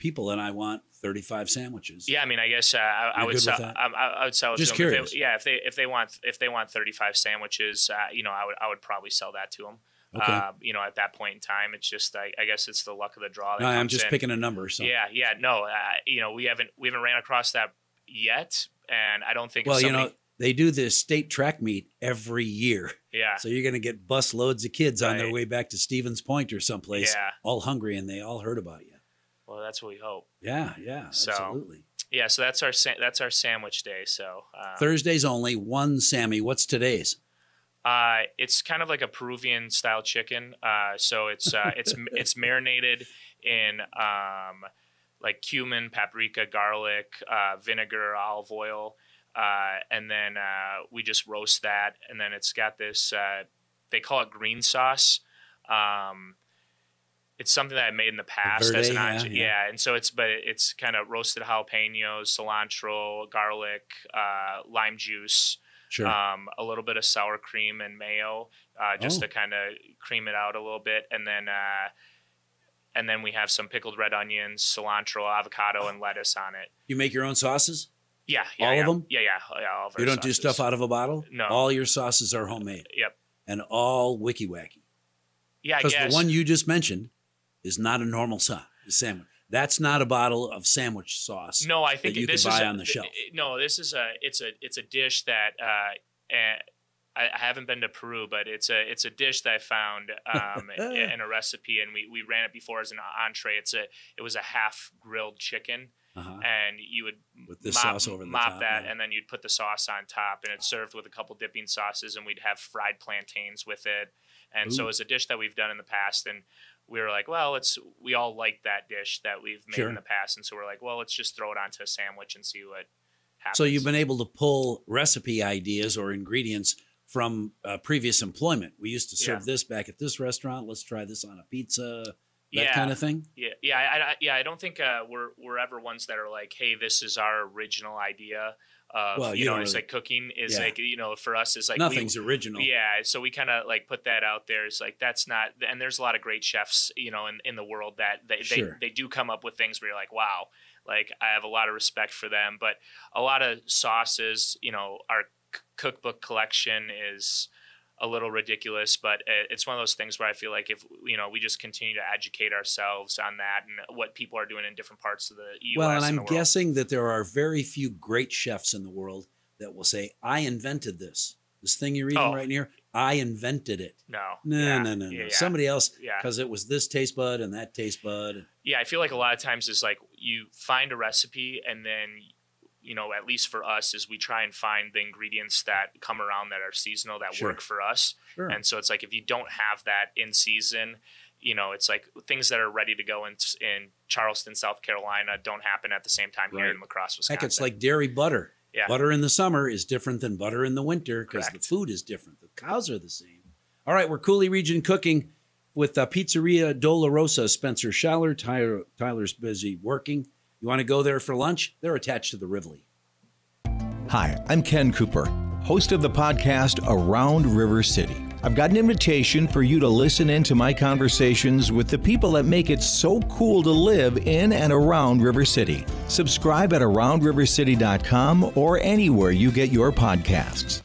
Speaker 1: people and I want 35 sandwiches.
Speaker 2: yeah, I mean, I guess uh, I, I would sell. I, I I would sell. it
Speaker 1: Just
Speaker 2: to 'em. If
Speaker 1: curious.
Speaker 2: they, yeah, if they if they want if they want thirty five sandwiches, uh, you know, I would I would probably sell that to them.
Speaker 1: Okay.
Speaker 2: Uh, you know, at that point in time, it's just I, I guess it's the luck of the draw.
Speaker 1: No, I'm just
Speaker 2: in.
Speaker 1: picking a number. So.
Speaker 2: Yeah, yeah, no, uh, you know, we haven't we haven't ran across that yet, and I don't think.
Speaker 1: Well, you know, they do this state track meet every year.
Speaker 2: yeah,
Speaker 1: So you're going to get bus loads of kids on their way back to Stevens Point or someplace,
Speaker 2: Yeah.
Speaker 1: all hungry, and they all heard about you.
Speaker 2: Well, that's what we hope.
Speaker 1: Yeah, yeah,
Speaker 2: So,
Speaker 1: absolutely.
Speaker 2: Yeah, so that's our sa- that's our sandwich day. So um,
Speaker 1: Thursdays only, one Sammy. What's today's?
Speaker 2: uh, it's kind of like a Peruvian style chicken. Uh, so it's uh, [LAUGHS] it's it's marinated in um, like cumin, paprika, garlic, uh, vinegar, olive oil, uh, and then uh, we just roast that, and then it's got this. Uh, they call it green sauce. Um, it's something that I made in the past as an
Speaker 1: yeah,
Speaker 2: entree.
Speaker 1: yeah.
Speaker 2: Yeah, and so it's but it's kind of roasted jalapenos, cilantro, garlic, uh, lime juice,
Speaker 1: Sure.
Speaker 2: um, a little bit of sour cream and mayo, uh, just
Speaker 1: Oh.
Speaker 2: to kind of cream it out a little bit, and then uh, and then we have some pickled red onions, cilantro, avocado, and lettuce on it.
Speaker 1: you make your own sauces?
Speaker 2: Yeah, yeah
Speaker 1: All of them?
Speaker 2: Yeah, yeah, yeah. All of
Speaker 1: You don't do stuff out of a bottle?
Speaker 2: No.
Speaker 1: All your sauces are homemade
Speaker 2: Yep.
Speaker 1: and all wiki wacky.
Speaker 2: Yeah,
Speaker 1: Because the one you just mentioned is not a normal sa- sandwich. That's not a bottle of sandwich sauce.
Speaker 2: no, I think
Speaker 1: that you
Speaker 2: this
Speaker 1: could buy
Speaker 2: is a,
Speaker 1: on the shelf.
Speaker 2: No, this is a it's a it's a dish that uh, eh, I, haven't been to Peru, but it's a it's a dish that I found um, [LAUGHS] in a recipe, and we, we ran it before as an entree. It's a it was a half grilled chicken,
Speaker 1: Uh-huh.
Speaker 2: and you would
Speaker 1: With this
Speaker 2: mop,
Speaker 1: sauce over the
Speaker 2: mop
Speaker 1: top,
Speaker 2: that,
Speaker 1: yeah.
Speaker 2: and then you'd put the sauce on top, and it's served with a couple dipping sauces, and we'd have fried plantains with it. And so
Speaker 1: Ooh.
Speaker 2: it's a dish that we've done in the past, and we were like, well, it's we all like that dish that we've made
Speaker 1: Sure.
Speaker 2: in the past, and so we're like, well, let's just throw it onto a sandwich and see what happens.
Speaker 1: So you've been able to pull recipe ideas or ingredients from uh, previous employment. We used to serve
Speaker 2: Yeah.
Speaker 1: this back at this restaurant. Let's try this on a pizza. That
Speaker 2: Yeah.
Speaker 1: kind of thing.
Speaker 2: Yeah, yeah, I, I, yeah. I don't think uh, we're we're ever ones that are like, hey, this is our original idea of
Speaker 1: Well,
Speaker 2: you,
Speaker 1: you
Speaker 2: know,
Speaker 1: don't
Speaker 2: it's like cooking is
Speaker 1: Yeah.
Speaker 2: like you know for us is like we-
Speaker 1: Nothing's original.
Speaker 2: Yeah, so we kind of like put that out there. It's like that's not, and there's a lot of great chefs, you know, in, in the world that they,
Speaker 1: Sure.
Speaker 2: they they do come up with things where you're like, wow, like I have a lot of respect for them. But a lot of sauces, you know, our c- cookbook collection is a little ridiculous, but it's one of those things where I feel like if you know we just continue to educate ourselves on that and what people are doing in different parts of the U.S.
Speaker 1: Well, and
Speaker 2: and
Speaker 1: I'm guessing that there are very few great chefs in the world that will say, "I invented this." This thing you're eating
Speaker 2: Oh.
Speaker 1: right here, I invented it.
Speaker 2: no,
Speaker 1: No,
Speaker 2: yeah,
Speaker 1: no, no, no.
Speaker 2: yeah, yeah.
Speaker 1: Somebody else,
Speaker 2: Yeah.
Speaker 1: because it was this taste bud and that taste bud.
Speaker 2: yeah i feel like a lot of times is like you find a recipe and then you know at least for us is we try and find the ingredients that come around that are seasonal that
Speaker 1: Sure.
Speaker 2: work for us
Speaker 1: Sure.
Speaker 2: and so it's like if you don't have that in season you know it's like things that are ready to go in, in charleston south carolina don't happen at the same time here in La Crosse wisconsin
Speaker 1: Heck, it's like dairy butter.
Speaker 2: Yeah.
Speaker 1: Butter in the summer is different than butter in the winter because the food is different. The cows are the same. All right, we're Coulee Region Cooking with uh, Pizzeria Dolorosa. Spencer Schaller. Tyler, Tyler's busy working. You want to go there for lunch? They're attached to the Rivoli.
Speaker 3: Hi, I'm Ken Cooper, host of the podcast Around River City. I've got an invitation for you to listen in to my conversations with the people that make it so cool to live in and around River City. Subscribe at aroundrivercity.com or anywhere you get your podcasts.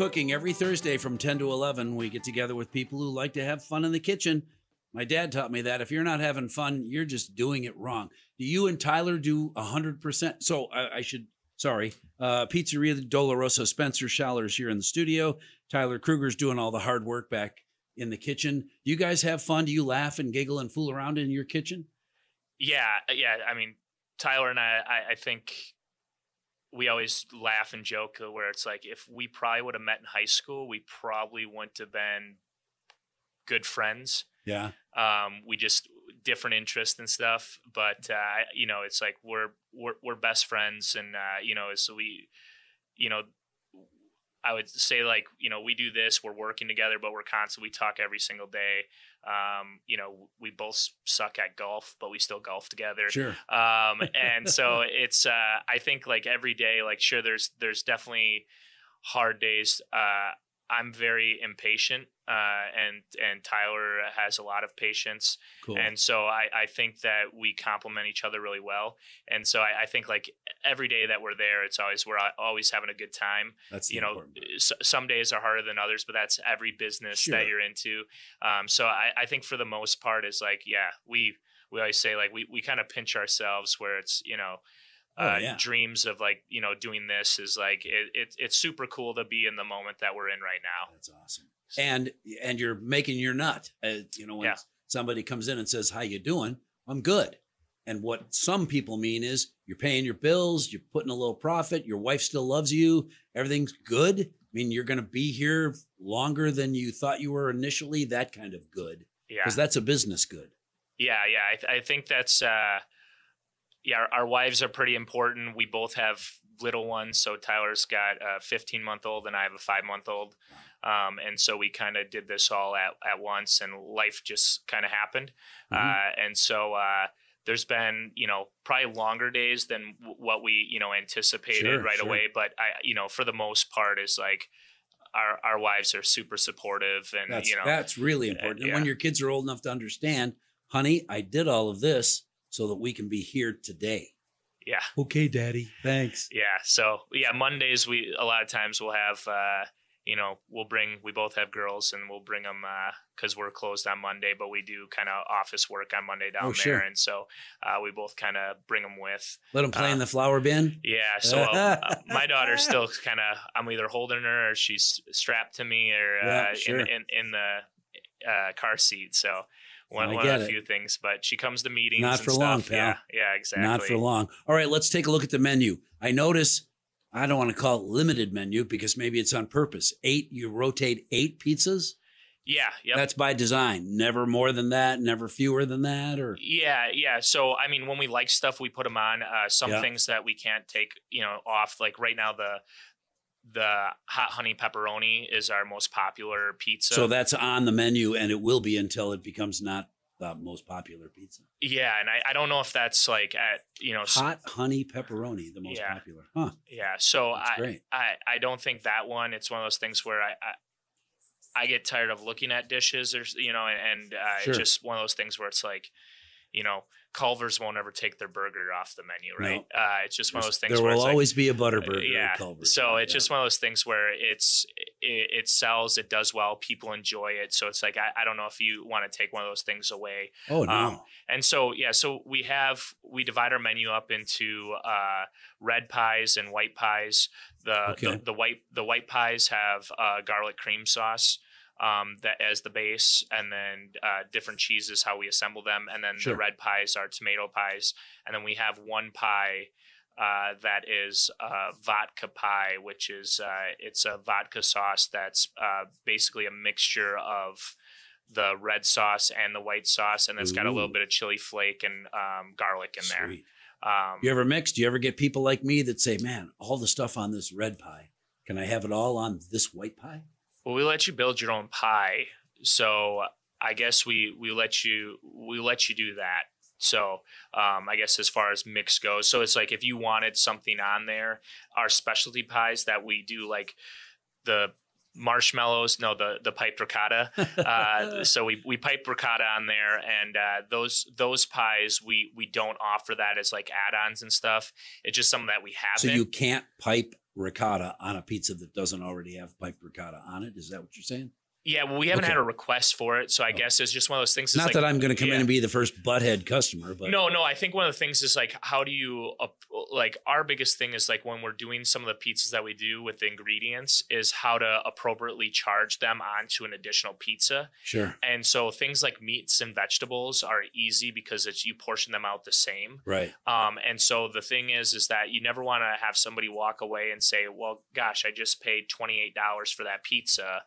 Speaker 1: Cooking every Thursday from 10 to 11. We get together with people who like to have fun in the kitchen. My dad taught me that if you're not having fun, you're just doing it wrong. Do you and Tyler do 100%? So I, I should, sorry, uh, Pizzeria Dolorosa, Spencer Schaller's here in the studio. Tyler Krueger's doing all the hard work back in the kitchen. Do you guys have fun? Do you laugh and giggle and fool around in your kitchen?
Speaker 2: Yeah, yeah. I mean, Tyler and I, I, I think we always laugh and joke where it's like if we probably would have met in high school, we probably wouldn't have been good friends.
Speaker 1: Yeah.
Speaker 2: Um, we just different interests and stuff, but uh, you know, it's like we're we're we're best friends, and uh, you know, so we, you know. I would say like you know we do this we're working together but we're constantly we talk every single day um, you know we both suck at golf but we still golf together
Speaker 1: Sure.
Speaker 2: um, and so [LAUGHS] it's uh, i think like every day like sure there's there's definitely hard days uh, i'm very impatient uh, and and tyler has a lot of patience.
Speaker 1: Cool.
Speaker 2: and so I, I think that we complement each other really well. And so I, I think like every day that we're there it's always we're always having a good time.
Speaker 1: That's
Speaker 2: you know s- some days are harder than others but that's every business
Speaker 1: Sure.
Speaker 2: that you're into. Um, so I, I think for the most part is like yeah we we always say like we, we kind of pinch ourselves where it's you know uh,
Speaker 1: yeah.
Speaker 2: dreams of like you know doing this is like it, it it's super cool to be in the moment that we're in right now
Speaker 1: That's awesome. And and you're making your nut. Uh, you know, when
Speaker 2: Yeah.
Speaker 1: somebody comes in and says, "How you doing?" I'm good. And what some people mean is you're paying your bills, you're putting a little profit, your wife still loves you, everything's good. I mean, you're going to be here longer than you thought you were initially. That kind of good,
Speaker 2: Yeah.
Speaker 1: because that's a business good.
Speaker 2: Yeah, yeah. I, th- I think that's uh, yeah. Our, our wives are pretty important. We both have little ones. So Tyler's got a 15 month old, and I have a five month old. Um, and so we kind of did this all at at once, and life just kind of happened.
Speaker 1: Mhm.
Speaker 2: Uh, and so uh, there's been you know probably longer days than w- what we you know anticipated
Speaker 1: Sure,
Speaker 2: right
Speaker 1: sure.
Speaker 2: away. But I you know for the most part is like. Our, our wives are super supportive and
Speaker 1: That's
Speaker 2: you know
Speaker 1: that's really important. And when your kids are old enough to understand, honey, I did all of this so that we can be here today.
Speaker 2: yeah
Speaker 1: Okay, daddy. Thanks.
Speaker 2: Yeah. So yeah, Mondays we a lot of times we'll have uh, you know we'll bring we both have girls and we'll bring them because we're closed on Monday, but we do kind of office work on Monday down
Speaker 1: Oh,
Speaker 2: there,
Speaker 1: sure.
Speaker 2: and so uh, we both kind of bring them with.
Speaker 1: Let them play in
Speaker 2: Uh,
Speaker 1: the flower bin.
Speaker 2: Yeah. So [LAUGHS] uh, my daughter's still kind of I'm either holding her or she's strapped to me or uh,
Speaker 1: Yeah, sure.
Speaker 2: in, in in the uh, car seat. So. One, one
Speaker 1: get
Speaker 2: of
Speaker 1: it.
Speaker 2: few things, but she comes to meetings.
Speaker 1: Not
Speaker 2: and
Speaker 1: for long, pal.
Speaker 2: Yeah, yeah, exactly.
Speaker 1: Not for long. All right, let's take a look at the menu. I notice I don't want to call it limited menu because maybe it's on purpose. Eight, you rotate eight pizzas.
Speaker 2: Yeah, yep.
Speaker 1: That's by design. Never more than that, never fewer than that, or
Speaker 2: Yeah, yeah. So I mean, when we like stuff, we put them on. Uh, some
Speaker 1: Yeah.
Speaker 2: things that we can't take, you know, off. Like right now, the the hot honey pepperoni is our most popular pizza.
Speaker 1: so that's on the menu and it will be until it becomes not the most popular pizza.
Speaker 2: yeah, and I, I don't know if that's like at you know,
Speaker 1: Hot honey pepperoni, the most
Speaker 2: Yeah.
Speaker 1: popular. Huh.
Speaker 2: yeah. So
Speaker 1: That's
Speaker 2: I,
Speaker 1: great.
Speaker 2: I I don't think that one. It's one of those things where I. I I get tired of looking at dishes, or you know, and, and uh,
Speaker 1: Sure.
Speaker 2: it's just one of those things where it's like, you know, Culver's won't ever take their burger off the menu, right? Uh, it's just one of those things.
Speaker 1: There
Speaker 2: where
Speaker 1: will
Speaker 2: it's like,
Speaker 1: always be a
Speaker 2: Uh,
Speaker 1: butterburger.
Speaker 2: yeah.
Speaker 1: at Culver's.
Speaker 2: So
Speaker 1: Yeah,
Speaker 2: it's
Speaker 1: yeah.
Speaker 2: just one of those things where it's it, it sells, it does well, people enjoy it. So it's like I, I don't know if you want to take one of those things away.
Speaker 1: Oh no.
Speaker 2: um, And so yeah, so we have we divide our menu up into uh, red pies and white pies. The,
Speaker 1: Okay.
Speaker 2: the the white the white pies have uh, garlic cream sauce. Um, that as the base, and then uh, different cheeses, how we assemble them, and then
Speaker 1: Sure.
Speaker 2: the red pies are tomato pies, and then we have one pie uh, that is uh, vodka pie, which is uh, it's a vodka sauce that's uh, basically a mixture of the red sauce and the white sauce, and it's got a little bit of chili flake and um, garlic in there. Um,
Speaker 1: You ever mix? Do you ever get people like me that say, "Man, all the stuff on this red pie, can I have it all on this white pie?"
Speaker 2: Well, we let you build your own pie, so I guess we we let you we let you do that. So um, I guess as far as mix goes, so it's like if you wanted something on there, our specialty pies that we do like the marshmallows, no, the the pipe ricotta. [LAUGHS] Uh, so we we pipe ricotta on there, and uh, those those pies we we don't offer that as like add-ons and stuff. It's just something that we have.
Speaker 1: so you can't pipe ricotta on a pizza that doesn't already have piped ricotta on it. Is that what you're saying?
Speaker 2: Yeah, well, we haven't
Speaker 1: Okay.
Speaker 2: had a request for it, so I
Speaker 1: Oh.
Speaker 2: guess it's just one of those things.
Speaker 1: Not
Speaker 2: like-
Speaker 1: that I'm going to come in and be the first butthead customer, but
Speaker 2: no, no. I think one of the things is like, how do you up- like our biggest thing is like when we're doing some of the pizzas that we do with the ingredients is how to appropriately charge them onto an additional pizza.
Speaker 1: sure,
Speaker 2: And so things like meats and vegetables are easy because it's you portion them out the same.
Speaker 1: right.
Speaker 2: Um, and so the thing is, is that you never want to have somebody walk away and say, "Well, gosh, I just paid twenty eight dollars for that pizza."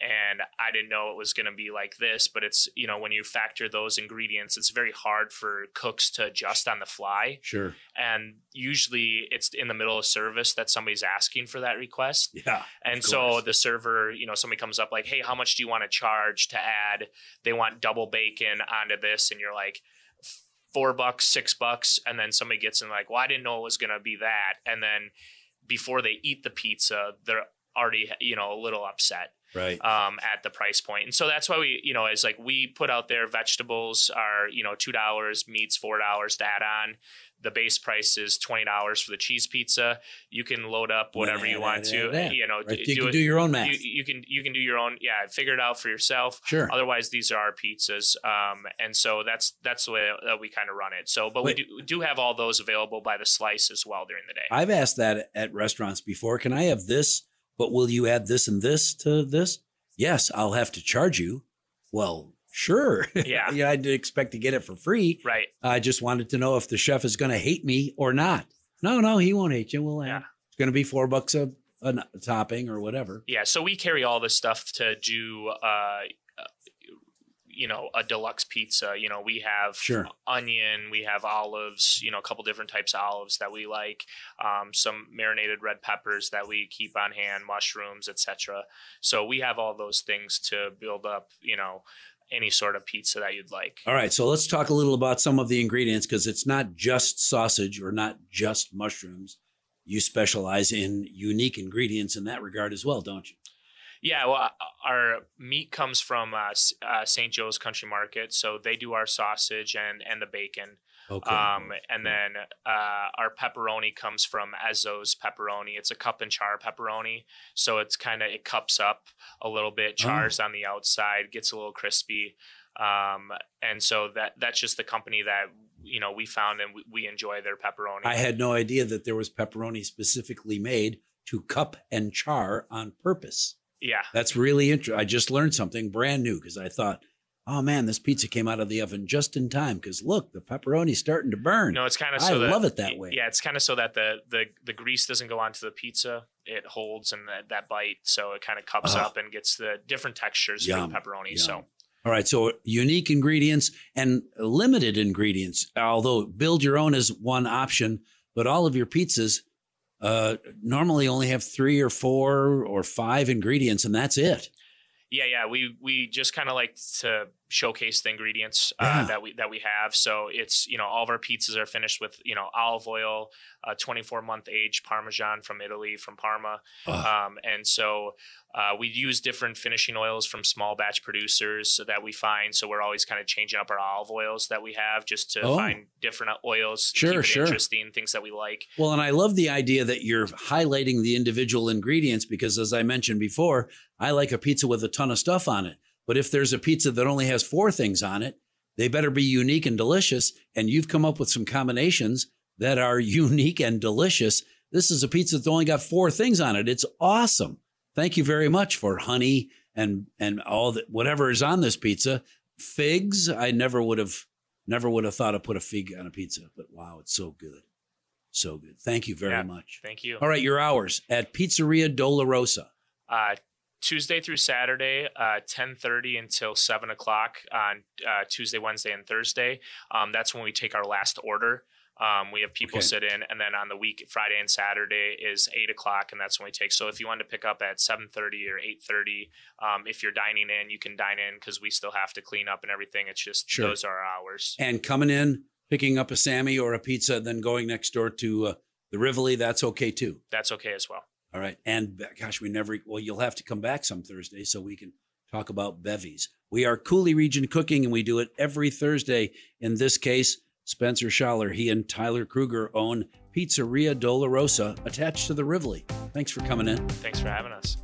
Speaker 2: And I didn't know it was going to be like this, but it's, you know, when you factor those ingredients, it's very hard for cooks to adjust on the fly.
Speaker 1: Sure.
Speaker 2: And usually it's in the middle of service that somebody's asking for that request.
Speaker 1: Yeah.
Speaker 2: And so the server, you know, somebody comes up like, "Hey, how much do you want to charge to add?" They want double bacon onto this, and you're like, four bucks, six bucks, and then somebody gets in like, "Well, I didn't know it was going to be that," and then before they eat the pizza, they're already, you know, a little upset
Speaker 1: right.
Speaker 2: um, at the price. And so that's why we, you know, as like we put out there vegetables are, you know, two dollars, meats four dollars to add on. The base price is twenty dollars for the cheese pizza. You can load up whatever you want to. You know,
Speaker 1: Right. You
Speaker 2: do
Speaker 1: can
Speaker 2: it.
Speaker 1: do your own math.
Speaker 2: You, you can you can do your own. Yeah, figure it out for yourself.
Speaker 1: sure.
Speaker 2: Otherwise, these are our pizzas, um, and so that's that's the way that we kind of run it. So, but
Speaker 1: Wait.
Speaker 2: we do, we do have all those available by the slice as well during the day.
Speaker 1: I've asked that at restaurants before. Can I have this? But will you add this and this to this? Yes, I'll have to charge you. Well, Sure. [LAUGHS]
Speaker 2: Yeah.
Speaker 1: yeah, I'd expect to get it for free.
Speaker 2: Right.
Speaker 1: I just wanted to know if the chef is going to hate me or not. No, no, he won't hate you. We'll
Speaker 2: Yeah.
Speaker 1: have, it's going to be four bucks a, a topping or whatever.
Speaker 2: Yeah, so we carry all this stuff to do, uh, you know, a deluxe pizza. You know, we have
Speaker 1: Sure.
Speaker 2: onion, we have olives, you know, a couple different types of olives that we like, um, some marinated red peppers that we keep on hand, mushrooms, etc. So we have all those things to build up, you know, any sort of pizza that you'd like.
Speaker 1: All right, so let's talk a little about some of the ingredients because it's not just sausage or not just mushrooms. You specialize in unique ingredients in that regard as well, don't you?
Speaker 2: Yeah, well, uh, our meat comes from uh, uh, St. Joe's Country Market, so they do our sausage and and the bacon.
Speaker 1: Okay.
Speaker 2: Um, and then uh, our pepperoni comes from Ezzo's pepperoni. It's a cup and char pepperoni, so it's kind of it cups up a little bit,
Speaker 1: Oh.
Speaker 2: chars on the outside, gets a little crispy. Um, and so that that's just the company that you know we found and we, we enjoy their pepperoni.
Speaker 1: I had no idea that there was pepperoni specifically made to cup and char on purpose.
Speaker 2: Yeah,
Speaker 1: That's really interesting. I just learned something brand new because I thought, oh man, this pizza came out of the oven just in time because look, the pepperoni's starting to burn.
Speaker 2: no, it's kind of
Speaker 1: I
Speaker 2: so that,
Speaker 1: love it that way.
Speaker 2: Yeah, it's kind of so that the the the grease doesn't go onto the pizza. It holds and that, that bite, so it kind of cups
Speaker 1: Oh.
Speaker 2: up and gets the different textures
Speaker 1: Yum,
Speaker 2: the pepperoni.
Speaker 1: yum.
Speaker 2: So
Speaker 1: All right, so unique ingredients and limited ingredients. Although build your own is one option, but all of your pizzas uh, normally only have three or four or five ingredients, and that's it.
Speaker 2: Yeah, yeah, we we just kind of like to showcase the ingredients uh,
Speaker 1: Yeah.
Speaker 2: that we that we have. So it's you know all of our pizzas are finished with you know olive oil, uh, 24 month aged Parmesan from Italy from Parma, um, and so uh, we use different finishing oils from small batch producers so that we find. So we're always kind of changing up our olive oils that we have just to
Speaker 1: Oh.
Speaker 2: find different oils,
Speaker 1: Sure, sure.
Speaker 2: interesting, things that we like.
Speaker 1: Well, and I love the idea that you're highlighting the individual ingredients because, as I mentioned before, I like a pizza with a ton of stuff on it. But if there's a pizza that only has four things on it, they better be unique and delicious. And you've come up with some combinations that are [LAUGHS] unique and delicious. This is a pizza that's only got four things on it. It's awesome. Thank you very much for honey and and all that whatever is on this pizza. Figs, I never would have never would have thought to put a fig on a pizza, but wow, it's so good. So good. Thank you very
Speaker 2: Yeah.
Speaker 1: much.
Speaker 2: Thank you.
Speaker 1: All right, your hours at Pizzeria Dolorosa.
Speaker 2: Uh, Tuesday through Saturday, uh, 10.30 until 7 o'clock on uh, Tuesday, Wednesday, and Thursday. Um, that's when we take our last order. Um, we have people
Speaker 1: Okay.
Speaker 2: sit in, and then on the week, Friday and Saturday is 8 o'clock, and that's when we take. So if you want to pick up at 7.30 or 8.30, um, if you're dining in, you can dine in because we still have to clean up and everything. It's just
Speaker 1: Sure.
Speaker 2: those are our hours.
Speaker 1: And coming in, picking up a Sammy or a pizza, then going next door to uh, the Rivoli, that's okay too.
Speaker 2: That's okay as well.
Speaker 1: All right. And gosh, we never, well, you'll have to come back some Thursday so we can talk about bevies. We are Coulee Region Cooking and we do it every Thursday. In this case, Spencer Schaller, he and Tyler Krueger own Pizzeria Dolorosa attached to the Rivoli. Thanks for coming in.
Speaker 2: Thanks for having us.